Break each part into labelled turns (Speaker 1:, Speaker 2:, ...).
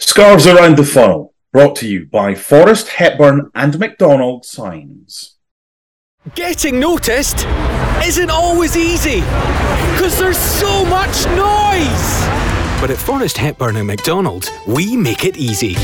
Speaker 1: Scars Around the Funnel, brought to you by Forrest Hepburn and McDonald Signs.
Speaker 2: Getting noticed isn't always easy because there's so much noise. But at Forest Hepburn and McDonald, we make it easy.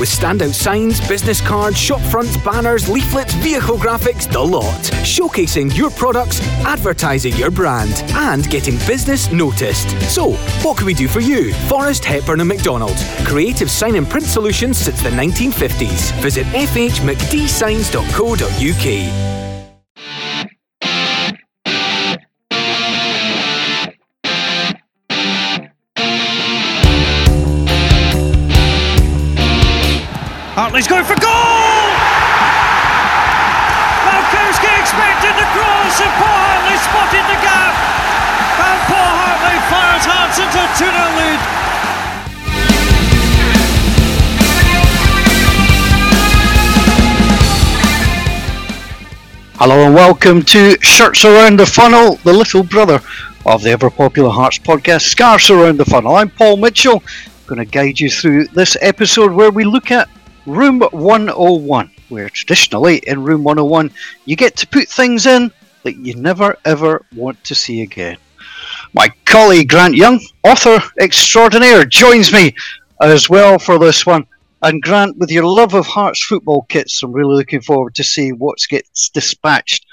Speaker 2: With standout signs, business cards, shop fronts, banners, leaflets, vehicle graphics, the lot. Showcasing your products, advertising your brand, and getting business noticed. So, what can we do for you? Forest Hepburn and McDonald. Creative sign and print solutions since the 1950s. Visit fhmcdsigns.co.uk.
Speaker 3: Hartley's going for goal! Malkowski expected the cross and Paul Hartley spotted the gap. And Paul Hartley fires Hearts into 2 0 lead.
Speaker 4: Hello and welcome to Shirts Around the Funnel, the little brother of the ever popular Hearts podcast, Scarves Around the Funnel. I'm Paul Mitchell, going to guide you through this episode where we look at Room 101, where traditionally in Room 101 you get to put things in that you never ever want to see again. My colleague Grant Young, author extraordinaire, joins me as well for this one. And Grant, with your love of Hearts football kits, I'm really looking forward to see what gets dispatched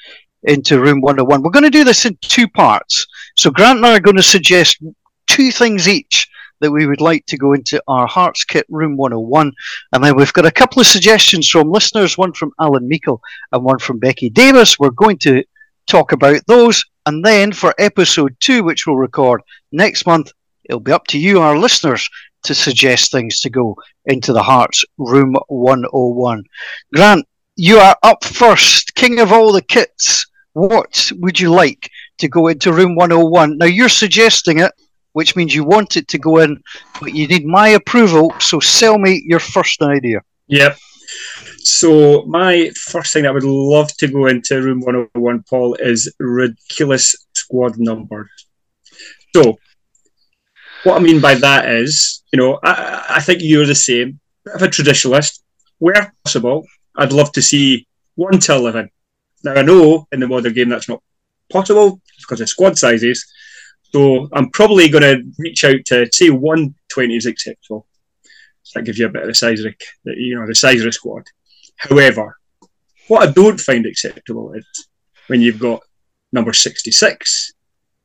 Speaker 4: into Room 101. We're going to do this in two parts. So Grant and I are going to suggest two things each that we would like to go into our Hearts Kit Room 101. And then we've got a couple of suggestions from listeners, one from Alan Meikle and one from Becky Davis. We're going to talk about those. And then for episode two, which we'll record next month, it'll be up to you, our listeners, to suggest things to go into the Hearts Room 101. Grant, you are up first, king of all the kits. What would you like to go into Room 101? Now, you're suggesting it which means you want it to go in, but you need my approval. So sell me your first idea.
Speaker 5: Yep. So my first thing that I would love to go into room 101, Paul, is ridiculous squad numbers. So what I mean by that is, you know, I, I think you're the same. Bit of a traditionalist. Where possible, I'd love to see one to eleven. Now I know in the modern game that's not possible because of squad sizes, so I'm probably going to reach out to say 120 is acceptable. So that gives you a bit of the size of the, you know, the size of the squad. However, what I don't find acceptable is when you've got number 66,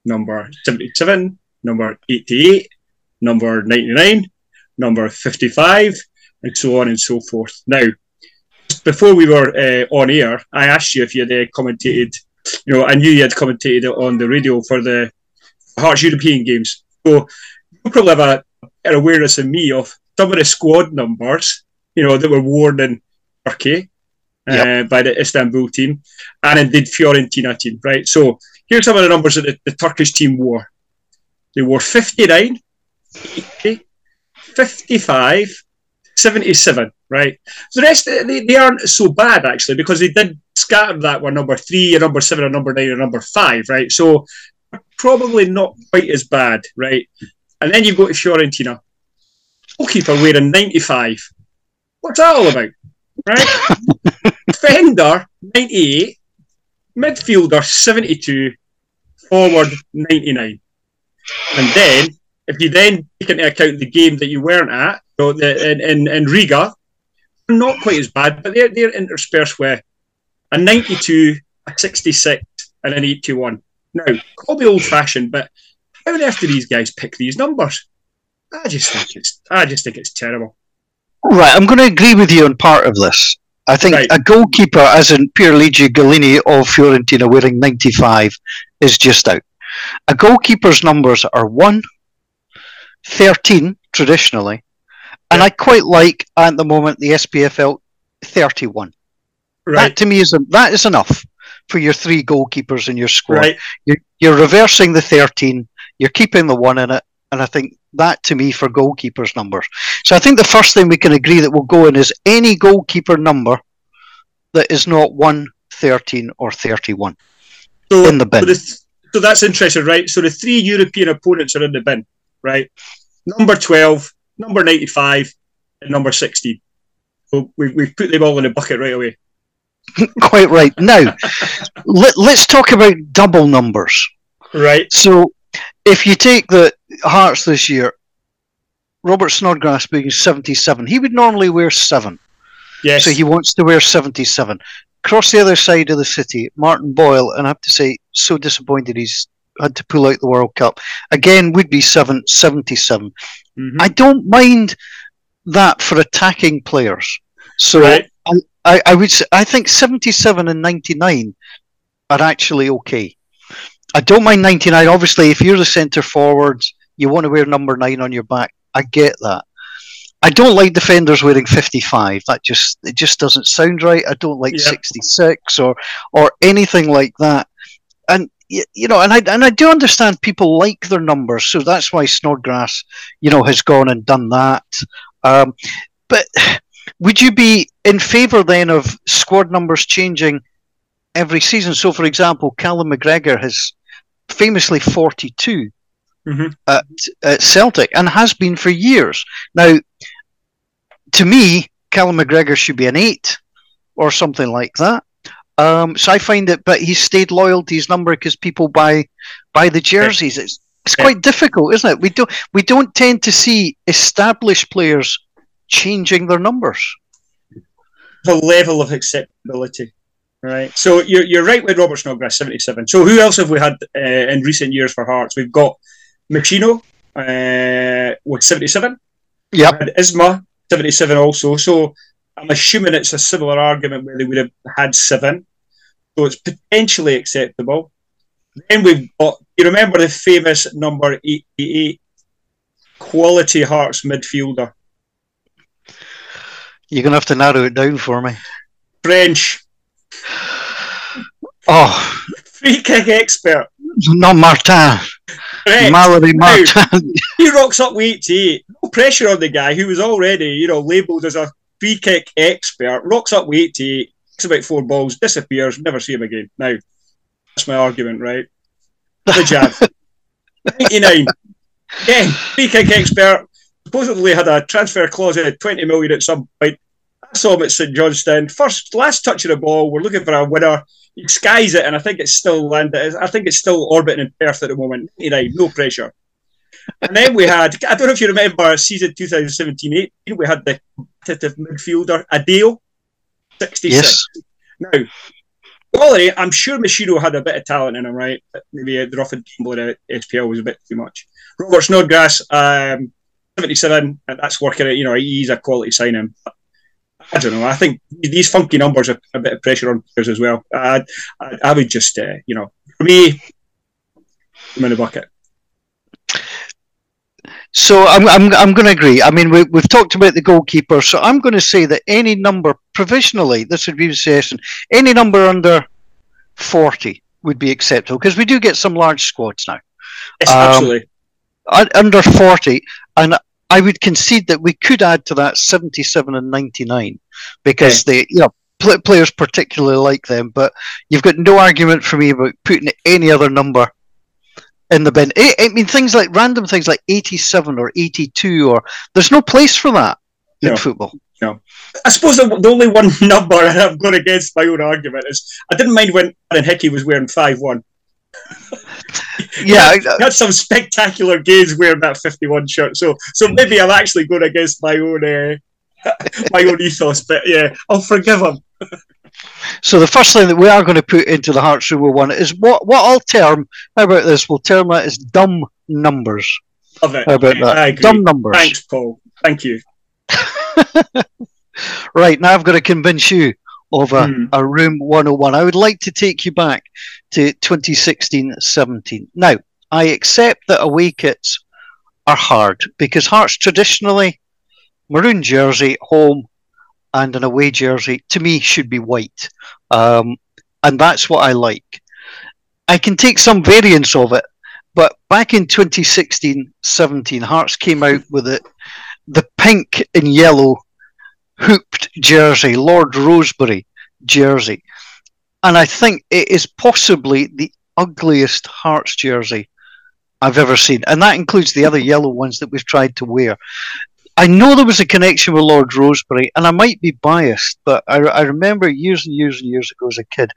Speaker 5: number 77, number 88, number 99, number 55, and so on and so forth. Now, before we were uh, on air, I asked you if you had uh, commentated, you know, I knew you had commentated on the radio for the Hearts European games. So you probably have a, an awareness in me of some of the squad numbers, you know, that were worn in Turkey uh, yep. by the Istanbul team and indeed Fiorentina team, right? So here's some of the numbers that the, the Turkish team wore. They wore 59, 80, 55, 77, right? So the rest, they, they aren't so bad actually because they did scatter that one number three, a number seven, a number nine, a number five, right? So probably not quite as bad, right? And then you go to Fiorentina, goalkeeper wearing 95. What's that all about, right? Defender 98, midfielder 72, forward 99. And then, if you then take into account the game that you weren't at, so the, in, in, in Riga, not quite as bad, but they're, they're interspersed with a 92, a 66, and an 81. Now, call me old fashioned, but how on earth do these guys pick these numbers? I just think it's I just think it's terrible.
Speaker 4: Right, I'm going to agree with you on part of this. I think right. a goalkeeper, as in Pierluigi Gollini of Fiorentina, wearing 95, is just out. A goalkeeper's numbers are 1, 13 traditionally, and I quite like at the moment the SPFL 31. Right. That to me is that is enough for your three goalkeepers in your squad. Right. You're, you're reversing the 13, you're keeping the one in it, and I think that to me for goalkeepers' numbers. So I think the first thing we can agree that we'll go in is any goalkeeper number that is not 1, 13, or 31 so, in the bin.
Speaker 5: So, the, so that's interesting, right? So the three European opponents are in the bin, right? Number 12, number 95, at number 16. So we've, we've put them all in a bucket right away.
Speaker 4: Quite right. Now, let, let's talk about double numbers.
Speaker 5: Right.
Speaker 4: So, if you take the Hearts this year, Robert Snodgrass being 77, he would normally wear seven.
Speaker 5: Yes.
Speaker 4: So he wants to wear 77. Across the other side of the city, Martin Boyle, and I have to say, so disappointed he's had to pull out the World Cup. Again, would be seven, 77.
Speaker 5: Mhm.
Speaker 4: I don't mind that for attacking players. So
Speaker 5: Right.
Speaker 4: I, I, would say, I think 77 and 99 are actually okay. I don't mind 99. Obviously, if you're the centre forward, you want to wear number nine on your back. I get that. I don't like defenders wearing 55. That just it just doesn't sound right. I don't like
Speaker 5: Yeah.
Speaker 4: 66 or or anything like that. And you know, and I and I do understand people like their numbers, so that's why Snodgrass, you know, has gone and done that. Um, but would you be in favour then of squad numbers changing every season? So, for example, Callum McGregor has famously 42
Speaker 5: Mhm.
Speaker 4: at, at Celtic and has been for years. Now, to me, Callum McGregor should be an eight or something like that. Um, so I find it, but he's stayed loyal to his number because people buy buy the jerseys. It's it's
Speaker 5: Yeah.
Speaker 4: quite difficult, isn't it? We don't we don't tend to see established players changing their numbers.
Speaker 5: the level of acceptability. Right. So you're, you're right with Robert Snodgrass, 77. So who else have we had uh, in recent years for Hearts? We've got Machino uh, with 77.
Speaker 4: Yep.
Speaker 5: And Isma, 77 also. So I'm assuming it's a similar argument where they would have had seven. So it's potentially acceptable. Then we've got, you remember the famous number 88 quality Hearts midfielder?
Speaker 4: You're gonna have to narrow it down for me.
Speaker 5: French,
Speaker 4: Oh,
Speaker 5: free kick expert.
Speaker 4: not Martin.
Speaker 5: Correct.
Speaker 4: Malaury
Speaker 5: Now,
Speaker 4: Martin.
Speaker 5: he rocks up with 88. No pressure on the guy who was already, you know, labelled as a free kick expert. Rocks up with 88, kicks about four balls, disappears, never see him again. Now, that's my argument, right? The jab. 89. Again, free kick expert. Supposedly had a transfer clause at 20 million at some point. I saw him at St Johnstone. First, last touch of the ball. We're looking for a winner. He skies it, and I think it's still landed. I think it's still orbiting in Perth at the moment. 89, no pressure. And then we had, I don't know if you remember season 2017 18, we had the competitive midfielder, Adeo, 66.
Speaker 4: yes.
Speaker 5: Now, quality, I'm sure Machino had a bit of talent in him, right? Maybe the rough and tumble the SPL was a bit too much. Robert Snodgrass, um, 77, and that's working out, you know, he's a quality signing. I don't know. I think these funky numbers are a bit of pressure on players as well. I, I, I would just, uh, you know, for me, I'm in the bucket.
Speaker 4: So I'm I'm I'm going to agree. I mean, we, we've talked about the goalkeeper, so I'm going to say that any number provisionally, this would be the suggestion, any number under forty would be acceptable because we do get some large squads now.
Speaker 5: Yes,
Speaker 4: Um,
Speaker 5: absolutely.
Speaker 4: Under forty, and I would concede that we could add to that seventy-seven and ninety-nine because they, you know, pl- players particularly like them. But you've got no argument for me about putting any other number in the bin. I, I mean, things like random things like 87 or 82, or there's no place for that in football. No.
Speaker 5: I suppose the, the only one number I've gone against my own argument is I didn't mind when Aaron Hickey was wearing 5 1.
Speaker 4: Yeah,
Speaker 5: He had some spectacular games wearing that 51 shirt. So so maybe I'm actually going against my own uh, my own ethos, but yeah, I'll forgive him.
Speaker 4: so the first thing that we are going to put into the Hearts Rule one is what what I'll term. How about this? We'll term that as dumb numbers.
Speaker 5: Love it.
Speaker 4: How about that? Dumb numbers.
Speaker 5: Thanks, Paul. Thank you.
Speaker 4: Right now, I've got to convince you of a,
Speaker 5: Hmm.
Speaker 4: a room 101. I would like to take you back to 2016-17. Now, I accept that away kits are hard because Hearts traditionally maroon jersey home and an away jersey to me should be white, um, and that's what I like. I can take some variants of it, but back in 2016-17, Hearts came out with it, the pink and yellow hooped jersey, Lord Rosebery jersey. And I think it is possibly the ugliest Hearts jersey I've ever seen. And that includes the other yellow ones that we've tried to wear. I know there was a connection with Lord Rosebery, and I might be biased, but I, I remember years and years and years ago as a kid,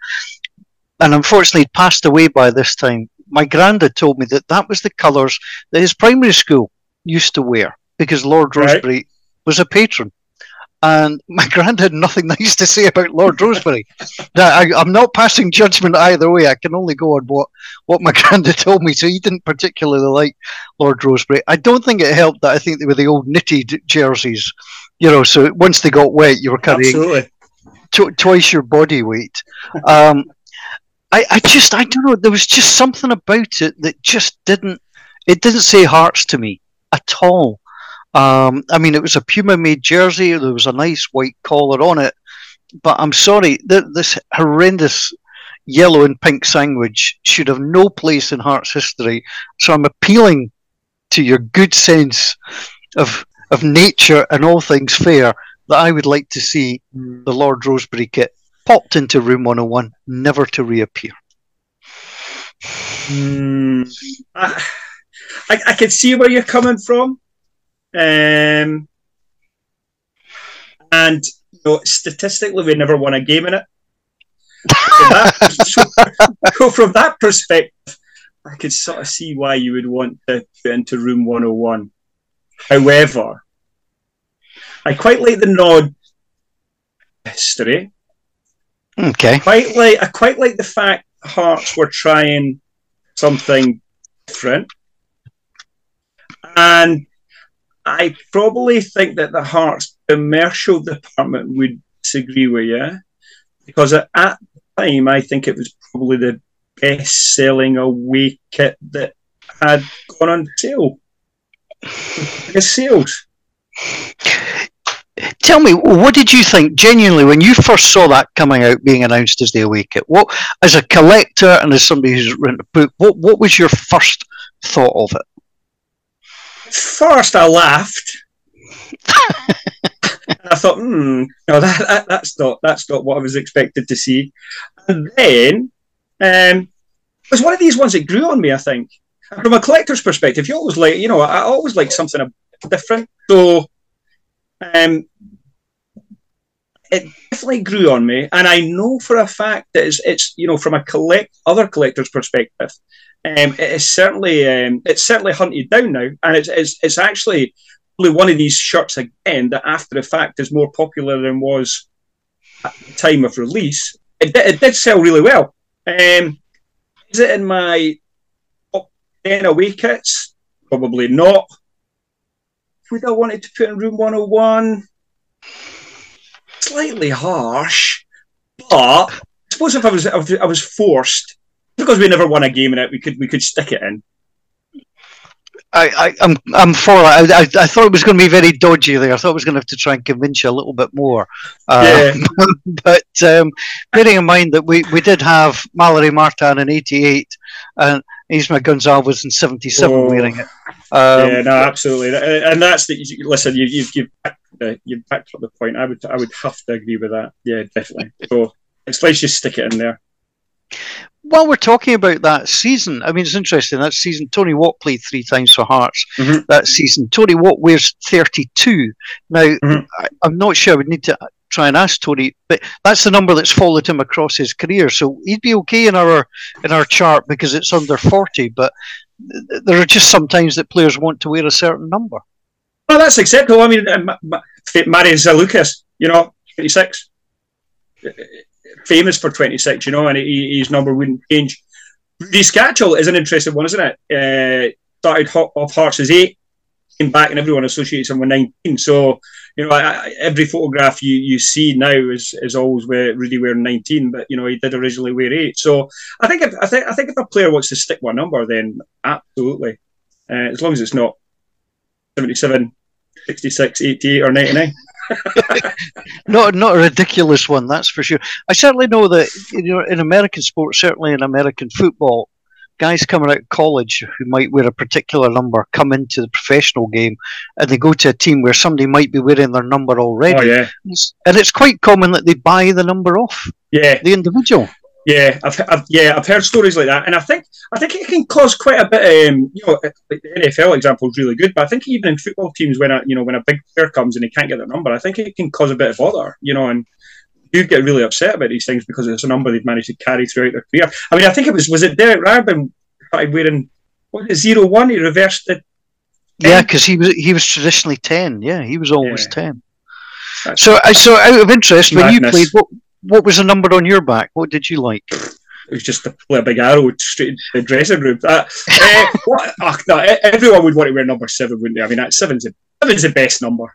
Speaker 4: and unfortunately he'd passed away by this time. My granddad told me that that was the colours that his primary school used to wear because Lord
Speaker 5: Right.
Speaker 4: Rosebery was a patron. And my granddad had nothing nice to say about Lord Rosebery. Now, I, I'm not passing judgment either way. I can only go on what, what my granddad told me. So he didn't particularly like Lord Rosebery. I don't think it helped that I think they were the old knitted jerseys, you know. So once they got wet, you were carrying twice your body weight. Um, I, I just, I don't know. There was just something about it that just didn't. It didn't say Hearts to me at all. Um, I mean, it was a Puma-made jersey. There was a nice white collar on it, but I'm sorry, th- this horrendous yellow and pink sandwich should have no place in Hearts history. So I'm appealing to your good sense of of nature and all things fair that I would like to see the Lord Rosebery kit popped into Room 101, never to reappear.
Speaker 5: I, I, I can see where you're coming from. Um, and you know, statistically, we never won a game in it. So, that, so, so from that perspective, I could sort of see why you would want to put into Room 101. However, I quite like the nod history.
Speaker 4: Okay.
Speaker 5: Quite like I quite like the fact Hearts were trying something different, and I probably think that the Hearts commercial department would disagree with you because at, the time I think it was probably the best selling away kit that had gone on sale. The sales.
Speaker 4: Tell me, what did you think genuinely when you first saw that coming out, being announced as the away kit? What, as a collector and as somebody who's written a book, what what was your first thought of it?
Speaker 5: First, I laughed. I thought, hmm, no, that, that, that's not that's not what I was expected to see. And then, um, it was one of these ones that grew on me. I think, from a collector's perspective, you always like, you know, I always like something a bit different. So, um, it definitely grew on me, and I know for a fact that it's, it's you know, from a collect other collector's perspective, um, it is certainly um, it's certainly hunted down now, and it's it's, it's actually probably one of these shirts again that after the fact is more popular than was at the time of release. It, it did sell really well. Um, is it in my top ten away kits? Probably not. Would I wanted to put in room 101? Slightly harsh, but I suppose if I was I was, I was forced because we never won a game in it, we could we could stick it in.
Speaker 4: I, I, I'm, I'm for it. I, I, I thought it was going to be very dodgy there. I thought I was going to have to try and convince you a little bit more. Uh, but um, bearing in mind that we, we did have Malaury Martin in 88 and Isma Gonçalves in 77
Speaker 5: Oh.
Speaker 4: wearing it. Um,
Speaker 5: yeah, no, absolutely, and that's the listen. You, you've you've backed the, you've backed up the point. I would I would have to agree with that. Yeah, definitely. So let's let's just stick it in there.
Speaker 4: While we're talking about that season, I mean, it's interesting. That season, Tony Watt played three times for Hearts.
Speaker 5: Mhm.
Speaker 4: That season, Tony Watt wears 32. Now,
Speaker 5: Mhm.
Speaker 4: I, I'm not sure. I would need to try and ask Tony, but that's the number that's followed him across his career. So he'd be okay in our in our chart because it's under 40. But there are just some times that players want to wear a certain number.
Speaker 5: Well, that's acceptable. I mean, uh, Ma- Ma- Zalukas, you know, twenty six, famous for twenty six, you know, and he, his number wouldn't change. Rudi Skácel is an interesting one, isn't it? Uh, started off Hearts as eight, came back, and everyone associates him with nineteen. So, you know, I, I, every photograph you, you see now is is always where Rudi wearing nineteen, but you know, he did originally wear eight. So, I think if, I think I think if a player wants to stick one number, then absolutely, uh, as long as it's not 77, 66, 88, or 99.
Speaker 4: Not not a ridiculous one, that's for sure. I certainly know that you know in American sports, certainly in American football, guys coming out of college who might wear a particular number come into the professional game, and they go to a team where somebody might be wearing their number already,
Speaker 5: Oh, yeah.
Speaker 4: And it's quite common that they buy the number off
Speaker 5: Yeah.
Speaker 4: the individual.
Speaker 5: Yeah, I've, I've, yeah, I've heard stories like that, and I think I think it can cause quite a bit. Um, you know, like the NFL example is really good, but I think even in football teams, when a you know when a big player comes and they can't get their number, I think it can cause a bit of bother. You know, and you get really upset about these things because it's a number they've managed to carry throughout their career. I mean, I think it was was it Derek Rabin started wearing what zero one? He reversed it.
Speaker 4: Yeah, because he was he was traditionally ten. Yeah, he was always
Speaker 5: Yeah.
Speaker 4: ten.
Speaker 5: That's-
Speaker 4: So, I so out of interest, when you played, what what was the number on your back? What did you like?
Speaker 5: It was just to play a big arrow straight into the dressing room. Uh, eh, what, oh, no, e- everyone would want to wear number seven, wouldn't they? I mean, that seven's the, seven's the best number,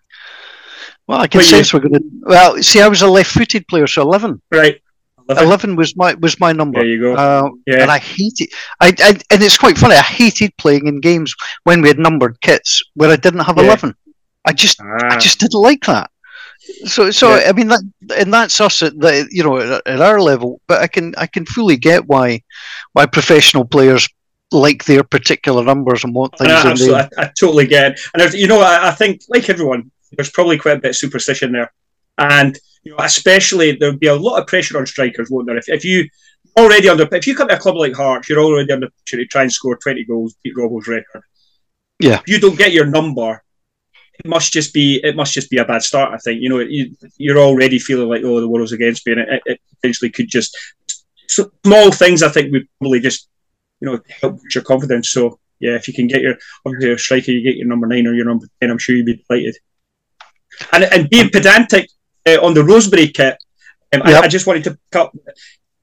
Speaker 4: Well, I can
Speaker 5: you-
Speaker 4: sense we're going to. Well, see, I was a left-footed player, so eleven.
Speaker 5: right?
Speaker 4: Eleven was my was my number.
Speaker 5: There you go.
Speaker 4: Uh,
Speaker 5: Yeah.
Speaker 4: And I hated. I, I and it's quite funny. I hated playing in games when we had numbered kits where I didn't have
Speaker 5: Yeah.
Speaker 4: eleven. I just I
Speaker 5: Ah,
Speaker 4: just didn't like that. So so
Speaker 5: Yeah.
Speaker 4: I mean that and that's us at the you know at, at our level. But I can I can fully get why why professional players like their particular numbers and want
Speaker 5: and
Speaker 4: things
Speaker 5: I,
Speaker 4: in
Speaker 5: absolutely. I, I totally get it. And you know, I, I think like everyone, there's probably quite a bit of superstition there, and you know, especially there'll be a lot of pressure on strikers, won't there? If, if you already under, if you come to a club like Hearts, you're already under pressure to try and score 20 goals, beat Robbo's record.
Speaker 4: Yeah.
Speaker 5: If you don't get your number, it must just be it must just be a bad start. I think you know you, you're already feeling like oh the world's against me, and it, it potentially could just so small things. I think would probably just you know help your confidence. So yeah, if you can get your obviously a striker, you get your number nine or your number ten. I'm sure you'd be delighted. And and being pedantic uh, on the Rosebery kit, um,
Speaker 4: Yep.
Speaker 5: I, I just wanted to pick up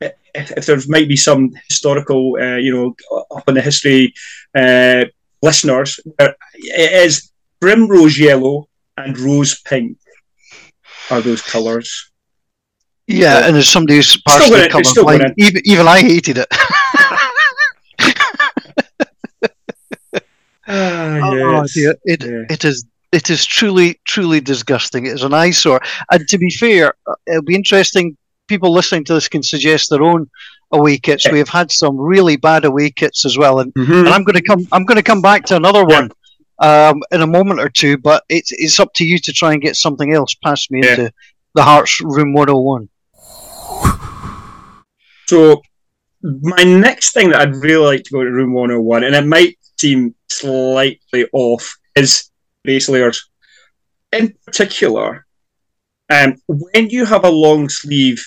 Speaker 5: uh, if, if there might be some historical, uh, you know, up in the history uh, listeners. It is primrose yellow and rose pink are those colours.
Speaker 4: Yeah, and as somebody who's
Speaker 5: still
Speaker 4: partially
Speaker 5: gonna- still
Speaker 4: colourblind, even even I hated it.
Speaker 5: Ah,
Speaker 4: Oh, dear. It,
Speaker 5: Yeah.
Speaker 4: it is it is truly truly disgusting. It's an eyesore. And to be fair, uh, it'll be interesting. People listening to this can suggest their own away kits. We have had some really bad away kits as well, and, and I'm going to come. I'm going to come back to another
Speaker 5: Yeah.
Speaker 4: one um, in a moment or two. But it's it's up to you to try and get something else past me
Speaker 5: Yeah.
Speaker 4: into the Hearts Room 101.
Speaker 5: So, my next thing that I'd really like to go to room 101, and it might seem slightly off, is base layers. In particular, um, when you have a long sleeve,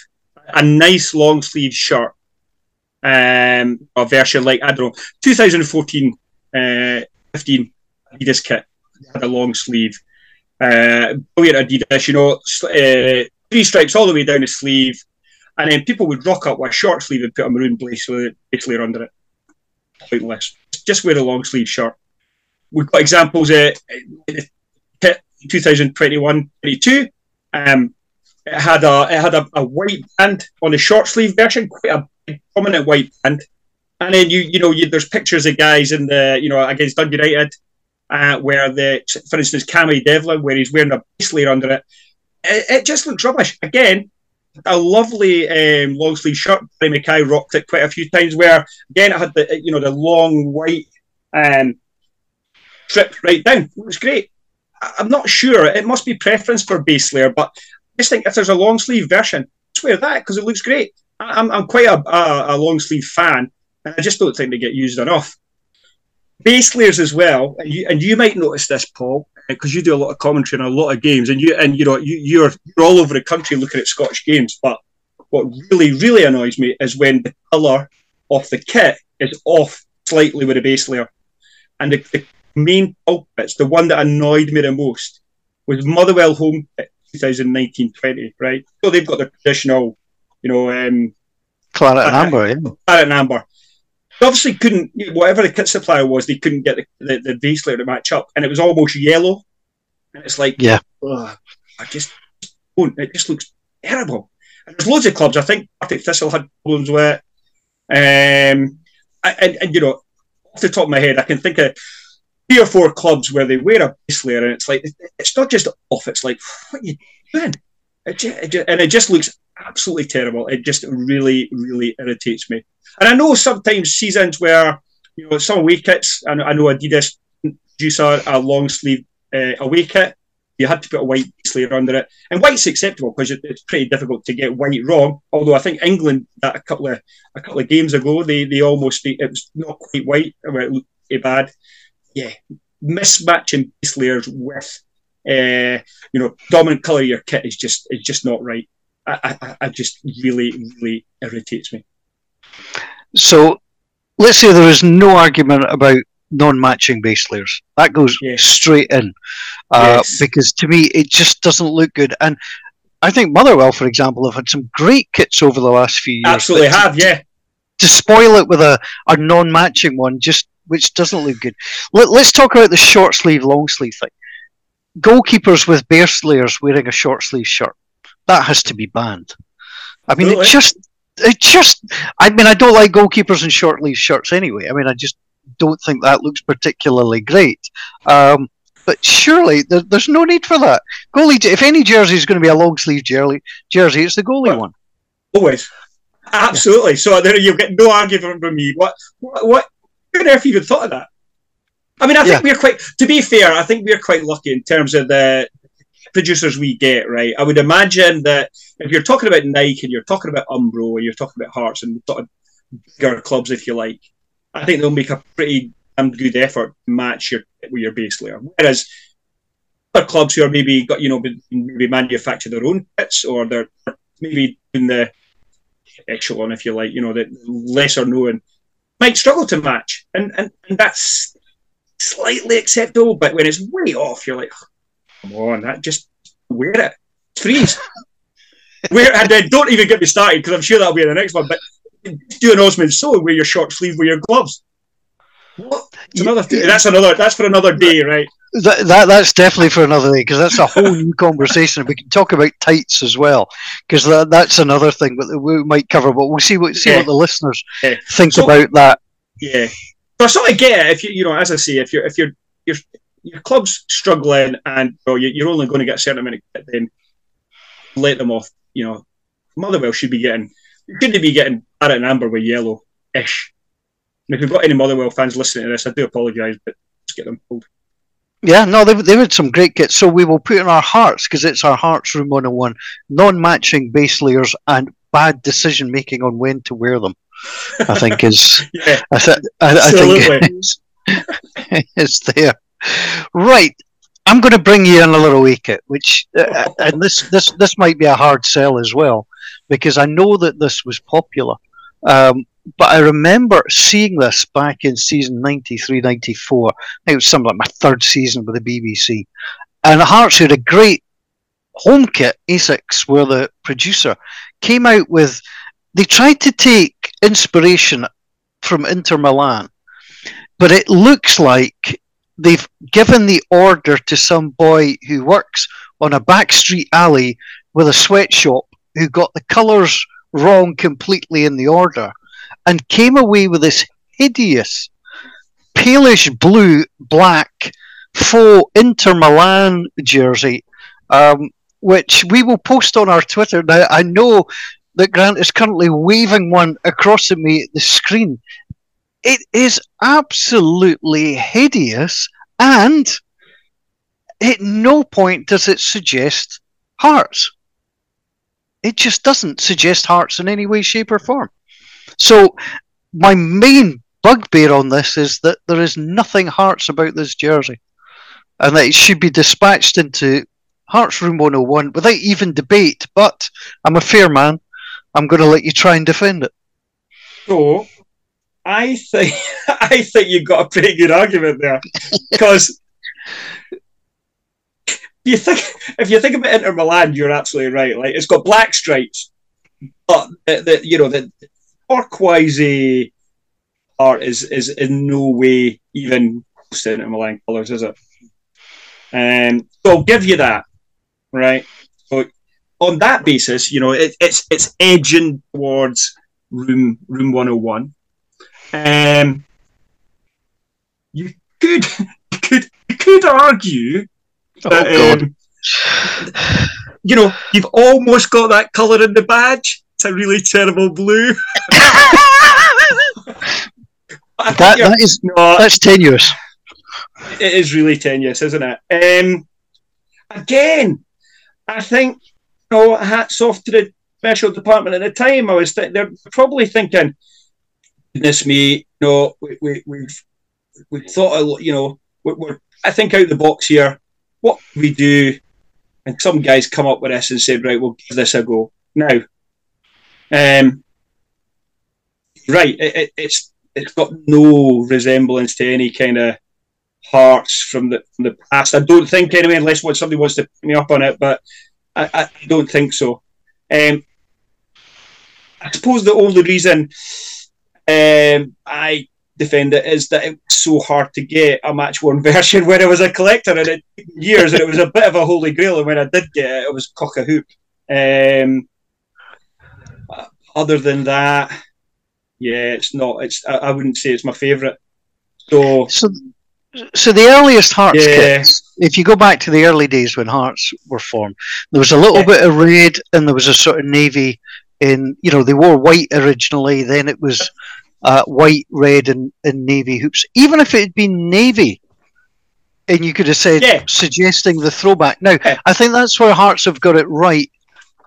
Speaker 5: a nice long sleeve shirt, um, a version like, I don't know, 2014 uh, 15 Adidas kit had a long sleeve. Uh, brilliant Adidas, you know, uh, three stripes all the way down the sleeve. And then people would rock up with a short sleeve and put a maroon base under it. Pointless. Just wear a long sleeve shirt. We've got examples uh, in 2021 22. Um, it had a it had a, a white band on the short sleeve version, quite a big, prominent white band. And then you you know you, there's pictures of guys in the you know against Dundee United uh, where the for instance Cammy Devlin where he's wearing a base layer under it. It, it just looks rubbish. Again, a lovely um, long sleeve shirt. Barrie McKay rocked it quite a few times. Where again it had the you know the long white um, strip right down. It was great. I- I'm not sure. It must be preference for base layer, but I just think if there's a long sleeve version, just wear that because it looks great. I- I'm, I'm quite a, a, a long sleeve fan, and I just don't think they get used enough. Base layers as well, and you and you might notice this, Paul, because you do a lot of commentary on a lot of games, and you and you know you, you're you're all over the country looking at Scottish games. But what really really annoys me is when the colour of the kit is off slightly with a base layer, and the, the main culprits, the one that annoyed me the most, was Motherwell home kit 2019-20, right? So they've got their traditional, you know, um,
Speaker 4: Claret and
Speaker 5: Uh,
Speaker 4: Amber, yeah.
Speaker 5: Claret and Amber. Obviously couldn't, whatever the kit supplier was, they couldn't get the, the, the base layer to match up, and it was almost yellow. And it's like,
Speaker 4: Yeah.
Speaker 5: ugh, I just don't. It just looks terrible. And there's loads of clubs. I think Partick Thistle had problems with it. Um, and, and, you know, off the top of my head, I can think of three or four clubs where they wear a base layer, and it's like it's not just off. It's like what are you doing? It ju- it ju- and it just looks absolutely terrible. It just really, really irritates me. And I know sometimes seasons where you know some away kits. I know, I know Adidas produce a, a long sleeve uh, away kit, you had to put a white layer under it. And white's acceptable because it's pretty difficult to get white wrong. Although I think England that a couple of a couple of games ago they they almost it was not quite white it looked pretty bad. Yeah, mismatching base layers with uh, you know dominant color of your kit is just is just not right. I, I, I just really really irritates me.
Speaker 4: So let's say there is no argument about non-matching base layers. That goes
Speaker 5: Yes.
Speaker 4: straight in uh,
Speaker 5: Yes.
Speaker 4: because to me it just doesn't look good. And I think Motherwell, for example, have had some great kits over the last few years.
Speaker 5: Absolutely have, yeah.
Speaker 4: to spoil it with a, a non-matching one just which doesn't look good. Let, let's talk about the short sleeve, long sleeve thing. Goalkeepers with base layers wearing a short sleeve shirt that has to be banned. I mean,
Speaker 5: Absolutely.
Speaker 4: it just, it just. I mean, I don't like goalkeepers in short sleeve shirts anyway. I mean, I just don't think that looks particularly great. Um, but surely there, there's no need for that. Goalie, if any jersey is going to be a long sleeve jersey, jersey, it's the goalie
Speaker 5: Well,
Speaker 4: one.
Speaker 5: Always. Absolutely. So there you get no argument from me. What what what who on earth even thought of that? I mean I think we're quite to be fair, I think we're quite lucky in terms of the producers we get, right? I would imagine that if you're talking about Nike and you're talking about Umbro and you're talking about Hearts and sort of bigger clubs if you like, I think they'll make a pretty damn good effort to match your with your base layer. Whereas other clubs who are maybe got you know maybe manufacture their own kits or they're maybe in the echelon, if you like, you know, the lesser known might struggle to match, and and, and that's slightly acceptable. But when it's way off, you're like, come on, that just wear it, freeze. wear and then don't even get me started because I'm sure that'll be in the next one. But do an Osmond so wear your short sleeve, wear your gloves. What? It's another. That's another. That's for another day, right?
Speaker 4: That, that that's definitely for another day because that's a whole new conversation. We can talk about tights as well because that, that's another thing that we might cover. But we'll see what see
Speaker 5: Yeah.
Speaker 4: what the listeners
Speaker 5: Yeah.
Speaker 4: think
Speaker 5: So-
Speaker 4: about that.
Speaker 5: Yeah. So I sort of get it if you you know, as I say, if you're if you're your your club's struggling and you know, you- you're only going to get a certain amount of kit, then let them off. You know, Motherwell should be getting shouldn't be getting claret and amber with yellow ish. And if you've got any Motherwell fans listening to this, I do apologise, but just get them pulled.
Speaker 4: Yeah, no, they've, they've had some great kits. So we will put in our hearts because it's our hearts room 101 non-matching base layers and bad decision making on when to wear them. I think is
Speaker 5: Yeah,
Speaker 4: I, th- I, I think it's, it's there. Right. I'm going to bring you in a little wee kit, which uh, and this this this might be a hard sell as well, because I know that this was popular. Um, but I remember seeing this back in season 93, 94. I think it was something like my third season with the BBC. And Hearts had a great home kit, Asics, where the producer came out with. They tried to take inspiration from Inter Milan, but it looks like they've given the order to some boy who works on a back street alley with a sweatshop who got the colours wrong completely in the order and came away with this hideous palish blue black faux Inter Milan jersey, um, which we will post on our Twitter. Now, I know that Grant is currently waving one across at me at the screen. It is absolutely hideous, and at no point does it suggest hearts. It just doesn't suggest hearts in any way, shape, or form. So, my main bugbear on this is that there is nothing hearts about this jersey, and that it should be dispatched into Hearts Room 101 without even debate. But I'm a fair man. I'm going to let you try and defend it.
Speaker 5: So I think I think you've got a pretty good argument there because you think if you think about Inter Milan, you're absolutely right. Like it's got black stripes, but the, the you know the turquoise art is is in no way even close to Inter Milan colours, is it? Um, so I'll give you that, right? So on that basis, you know, it, it's it's edging towards room room 101 um you could you could you could argue
Speaker 4: Oh,
Speaker 5: that,
Speaker 4: God.
Speaker 5: um, you know you've almost got that color in the badge it's a really terrible blue
Speaker 4: That, that is
Speaker 5: no,
Speaker 4: that's tenuous.
Speaker 5: it is really tenuous, isn't it? Um, again, I think you know, hats off to the special department at the time. I was th- they're probably thinking, goodness me, you know, we, we, we've we've thought, a, lot, you know, we're, I think out the box here. What we do, and some guys come up with this and say, right, we'll give this a go now. Um, right, it, it, it's it's got no resemblance to any kind of hearts from the from the past. I don't think anyway, unless what somebody wants to put me up on it, but I, I don't think so. Um, I suppose the only reason um, I defend it is that it was so hard to get a match worn version when I was a collector and it took years and it was a bit of a holy grail and when I did get it it was cock a hoop. Um, other than that, yeah, it's not. It's I, I wouldn't say it's my favourite. So,
Speaker 4: So, so the earliest Hearts
Speaker 5: Yeah.
Speaker 4: kits, if you go back to the early days when Hearts were formed, there was a little
Speaker 5: Yeah.
Speaker 4: bit of red and there was a sort of navy. In you know they wore white originally, then it was uh, white, red, and, and navy hoops. Even if it had been navy, and you could have said
Speaker 5: Yeah.
Speaker 4: suggesting the throwback. Now
Speaker 5: Yeah.
Speaker 4: I think that's where Hearts have got it right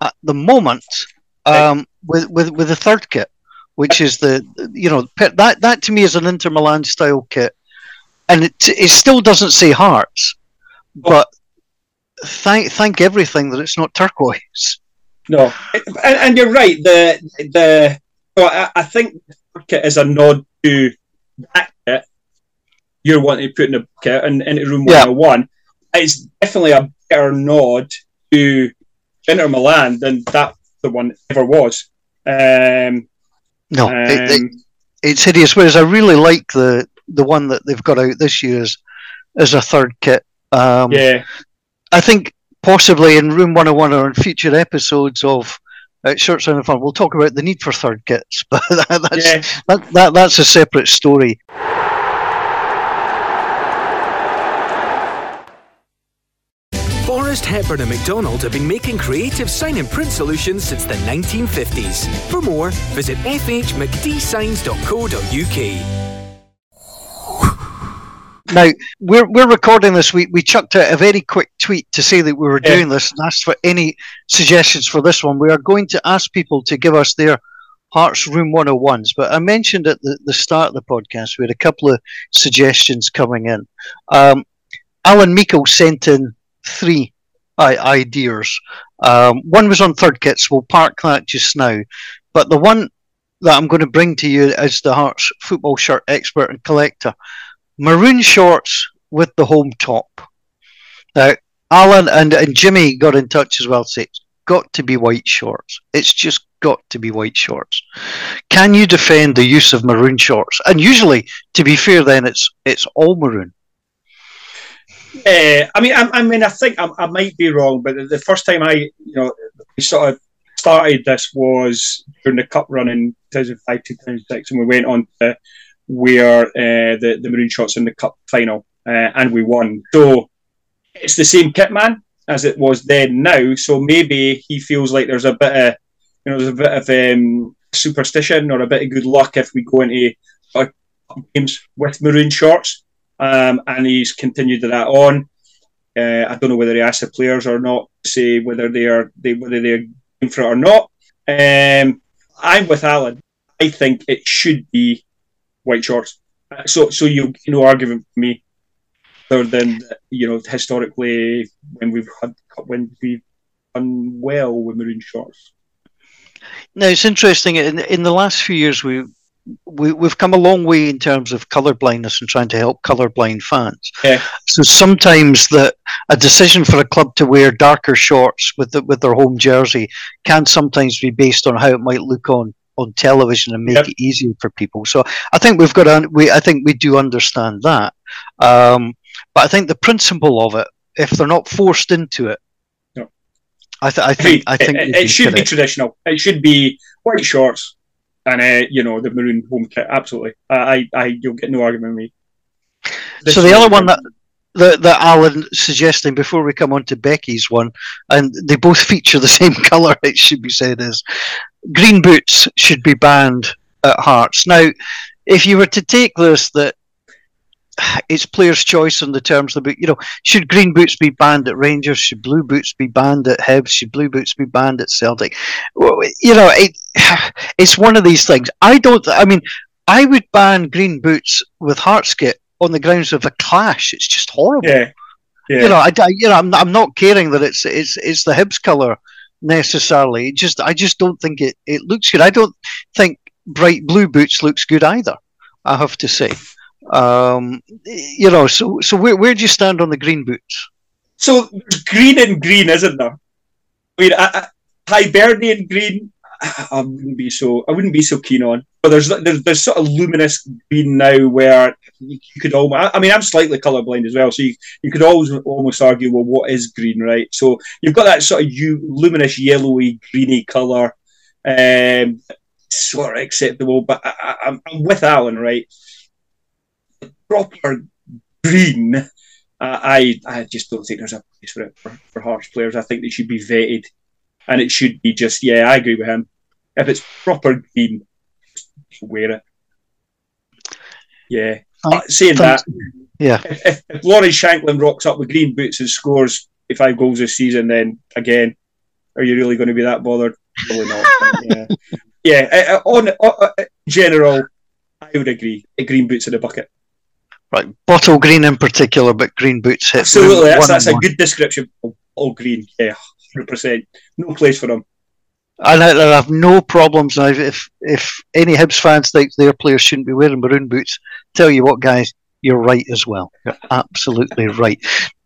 Speaker 4: at the moment um, with with with the third kit, which is the you know that that to me is an Inter Milan style kit, and it it still doesn't say Hearts, but thank thank everything that it's not turquoise.
Speaker 5: No, and, and you're right. The the well, I, I think kit is a nod to that kit. You're wanting to put in a kit and into room
Speaker 4: Yeah.
Speaker 5: 101. It's definitely a better nod to Inter Milan than that the one ever was. Um,
Speaker 4: No, it, it,
Speaker 5: um,
Speaker 4: it's hideous. Whereas I really like the the one that they've got out this year as, as a third kit. Um,
Speaker 5: yeah,
Speaker 4: I think possibly in Room 101 or in future episodes of uh, Shirts Around the Funnel, we'll talk about the need for third kits, but that, that's,
Speaker 5: yeah.
Speaker 4: that, that, that's a separate story.
Speaker 2: Forrest Hepburn and McDonald have been making creative sign and print solutions since the 1950s. For more, visit fhmcdsigns.co.uk.
Speaker 4: Now, we're, we're recording this week. We chucked out a very quick tweet to say that we were
Speaker 5: Yeah.
Speaker 4: doing this and asked for any suggestions for this one. We are going to ask people to give us their Hearts Room 101s, but I mentioned at the, the start of the podcast we had a couple of suggestions coming in. Um, Alan Meikle sent in three ideas. Um, one was on third kits. We'll park that just now. But the one that I'm going to bring to you as the Hearts football shirt expert and collector maroon shorts with the home top. Now, Alan and, and Jimmy got in touch as well. Say it's got to be white shorts. It's just got to be white shorts. Can you defend the use of maroon shorts? And usually, to be fair, then it's it's all maroon.
Speaker 5: Uh, I mean, I, I mean, I think I, I might be wrong, but the, the first time I, you know, we sort of started this was during the cup run in 2005, 2006, and we went on to wear uh, the the maroon shorts in the cup final, uh, and we won. So it's the same kit man as it was then now. So maybe he feels like there's a bit of, you know, there's a bit of um, superstition or a bit of good luck if we go into uh, games with maroon shorts um, and he's continued that on. Uh, I don't know whether he asked the players or not to say whether they are they whether they're going for it or not. Um, I'm with Alan. I think it should be white shorts. Uh, So so you no argument for me, other than you know historically when we've had when we've done well with maroon shorts.
Speaker 4: Now it's interesting. In in the last few years, we. We, we've come a long way in terms of colour blindness and trying to help color blind fans.
Speaker 5: Yeah.
Speaker 4: So sometimes that a decision for a club to wear darker shorts with the, with their home jersey can sometimes be based on how it might look on, on television and make
Speaker 5: Yep.
Speaker 4: it easier for people. So I think we've got to, we I think we do understand that. Um, but I think the principle of it, if they're not forced into it,
Speaker 5: No.
Speaker 4: I, th- I think I think
Speaker 5: it, it should be
Speaker 4: correct.
Speaker 5: traditional. It should be white shorts and uh, you know the maroon home kit. Absolutely, I, I, I you'll get no argument with me. This
Speaker 4: So the other one that that, that Alan suggesting before we come on to Becky's one, and they both feature the same colour. It should be said is green boots should be banned at Hearts. Now, if you were to take this that it's players' choice on the terms of the boot. You know, should green boots be banned at Rangers? Should blue boots be banned at Hibs? Should blue boots be banned at Celtic? Well, you know, it, it's one of these things. I don't. I mean, I would ban green boots with Heartskit on the grounds of a clash. It's just horrible.
Speaker 5: Yeah. Yeah.
Speaker 4: You know, I, I- you know, I'm, I'm not caring that it's it's it's the Hibs colour necessarily. It just I just don't think it, it looks good. I don't think bright blue boots looks good either. I have to say. Um, you know, so so where where do you stand on the green boots?
Speaker 5: So green and green, isn't there? I mean, I, I, Hibernian green, I, wouldn't be so. I wouldn't be so keen on. But there's there's, there's sort of luminous green now where you, could almost. I mean, I'm slightly colorblind as well, so you, you could always almost argue, well, what is green, right? So you've got that sort of you, luminous yellowy, greeny color, um, sort of acceptable. But I, I'm with Alan, right? Proper green. Uh, I I just don't think there's a place for it for, for Hearts players. I think they should be vetted, and it should be just yeah. I agree with him. If it's proper green, just wear it. Yeah. Uh, saying that,
Speaker 4: Yeah,
Speaker 5: if, if, if Laurie Shankland rocks up with green boots and scores five goals this season, then again, are you really going to be that bothered? Probably not. yeah. Yeah. uh, On, on uh, general, I would agree. Green boots in the bucket.
Speaker 4: right. Bottle green in particular, but green boots hit
Speaker 5: Absolutely, that's, that's a good description. All, all green, yeah, hundred percent. No place for them.
Speaker 4: And I, I have no problems now. If if any Hibs fans think their players shouldn't be wearing maroon boots, tell you what, guys, you're right as well. You're absolutely right.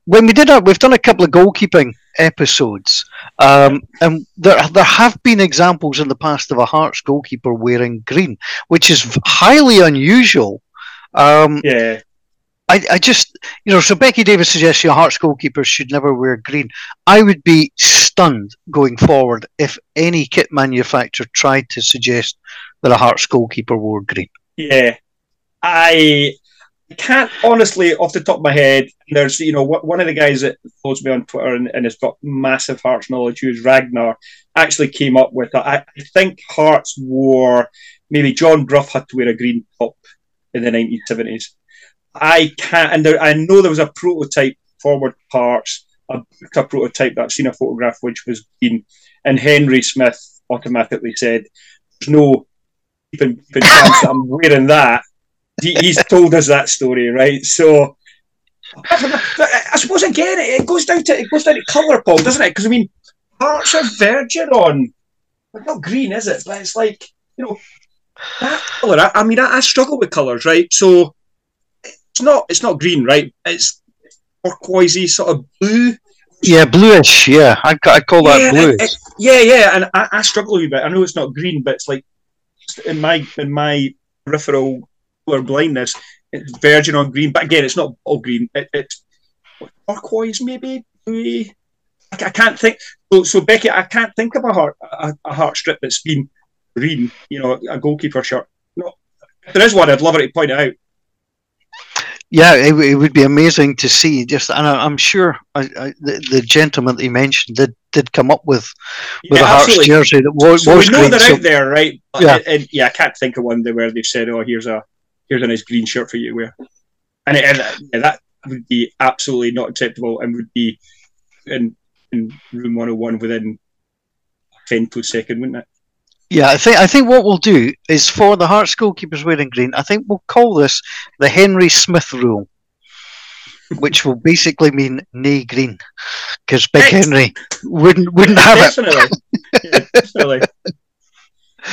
Speaker 4: When we did our, we've done a couple of goalkeeping episodes, um, and there there have been examples in the past of a Hearts goalkeeper wearing green, which is highly unusual. Um,
Speaker 5: Yeah,
Speaker 4: I, I just, you know, so Becky Davis suggests your Hearts goalkeepers should never wear green. I would be stunned going forward if any kit manufacturer tried to suggest that a Hearts goalkeeper wore green.
Speaker 5: yeah. I can't honestly, off the top of my head. There's, you know, one of the guys that follows me on Twitter and, and has got massive Hearts knowledge, who is Ragnar, actually came up with. I, I think Hearts wore maybe John Bruff had to wear a green top in the 1970s. I can't, and there, I know there was a prototype forward parts, a, a prototype that I've seen a photograph which was green, and Henry Smith automatically said, "There's no even, even chance that I'm wearing that." He, he's told us that story, right? So. I suppose again it goes down to it goes down to colour, Paul, doesn't it? Because I mean, hearts are virgin on, well, not green, is it? But it's like you know that colour. I, I mean, I, I struggle with colours, right? So it's not it's not green, right? It's turquoisey sort of blue.
Speaker 4: Yeah, bluish. Yeah, I, I call that blue.
Speaker 5: it- it- yeah, yeah, and I, I struggle a wee bit. I know it's not green, but it's like in my in my peripheral colour blindness, it's verging on green. But again, it's not all green. It, it's turquoise, maybe. bluey. I, I can't think. So, so Becky, I can't think of a heart a, a heart strip that's been green. You know, a goalkeeper shirt. No, there is one. I'd love her to point it out.
Speaker 4: Yeah, it, it would be amazing to see. Just, and I, I'm sure I, I, the, the gentleman that you mentioned did did come up with with
Speaker 5: Yeah,
Speaker 4: a Hearts
Speaker 5: absolutely.
Speaker 4: jersey that was,
Speaker 5: So
Speaker 4: was
Speaker 5: we know
Speaker 4: green.
Speaker 5: they're
Speaker 4: so-
Speaker 5: out there, right?
Speaker 4: Yeah.
Speaker 5: And, yeah, I can't think of one where they've said, "Oh, here's a here's a nice green shirt for you to wear," and, it, and yeah, that would be absolutely not acceptable and would be in in room 101 within a femtosecond, wouldn't it?
Speaker 4: Yeah, I think I think what we'll do is for the Hearts goalkeepers wearing green. I think we'll call this the Henry Smith rule, which will basically mean nay green, because Big
Speaker 5: Ex-
Speaker 4: Henry wouldn't wouldn't have it.
Speaker 5: definitely. yeah, definitely.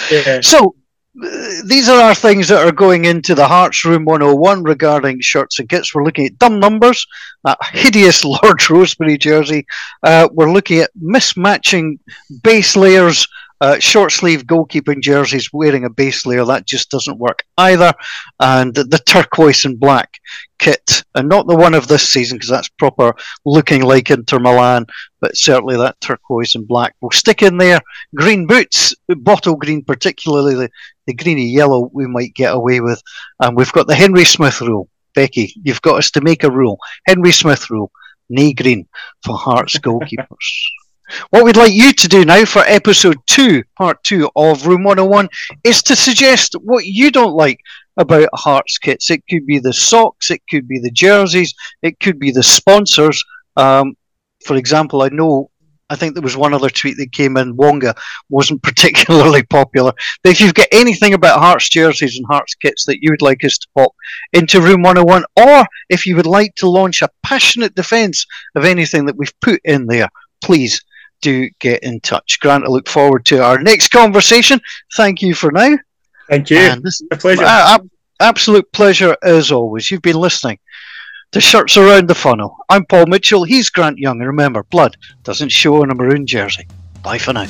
Speaker 5: Yeah.
Speaker 4: So uh, these are our things that are going into the Hearts Room 101 regarding shirts and kits. We're looking at dumb numbers, that hideous Lord Rosebery jersey. Uh, we're looking at mismatching base layers, uh, short sleeve goalkeeping jerseys wearing a base layer. That just doesn't work either. And the, the turquoise and black kit, and not the one of this season because that's proper looking like Inter Milan, but certainly that turquoise and black. We'll stick in there green boots, bottle green, particularly the, the greeny yellow, we might get away with. And we've got the Henry Smith rule. Becky, you've got us to make a rule. Henry Smith rule, knee green for Hearts goalkeepers. What we'd like you to do now for episode two, part two of Room 101, is to suggest what you don't like about Hearts kits. It could be the socks, it could be the jerseys, it could be the sponsors. Um, for example, I know I think there was one other tweet that came in. Wonga wasn't particularly popular. But if you've got anything about Hearts jerseys and Hearts kits that you would like us to pop into Room 101, or if you would like to launch a passionate defence of anything that we've put in there, please do get in touch. Grant, I look forward to our next conversation. Thank you for now.
Speaker 5: Thank you.
Speaker 4: And this,
Speaker 5: A pleasure.
Speaker 4: uh, ab- absolute pleasure as always. You've been listening to Shirts Around the Funnel. I'm Paul Mitchell. He's Grant Young. And remember, blood doesn't show on a maroon jersey. Bye for now.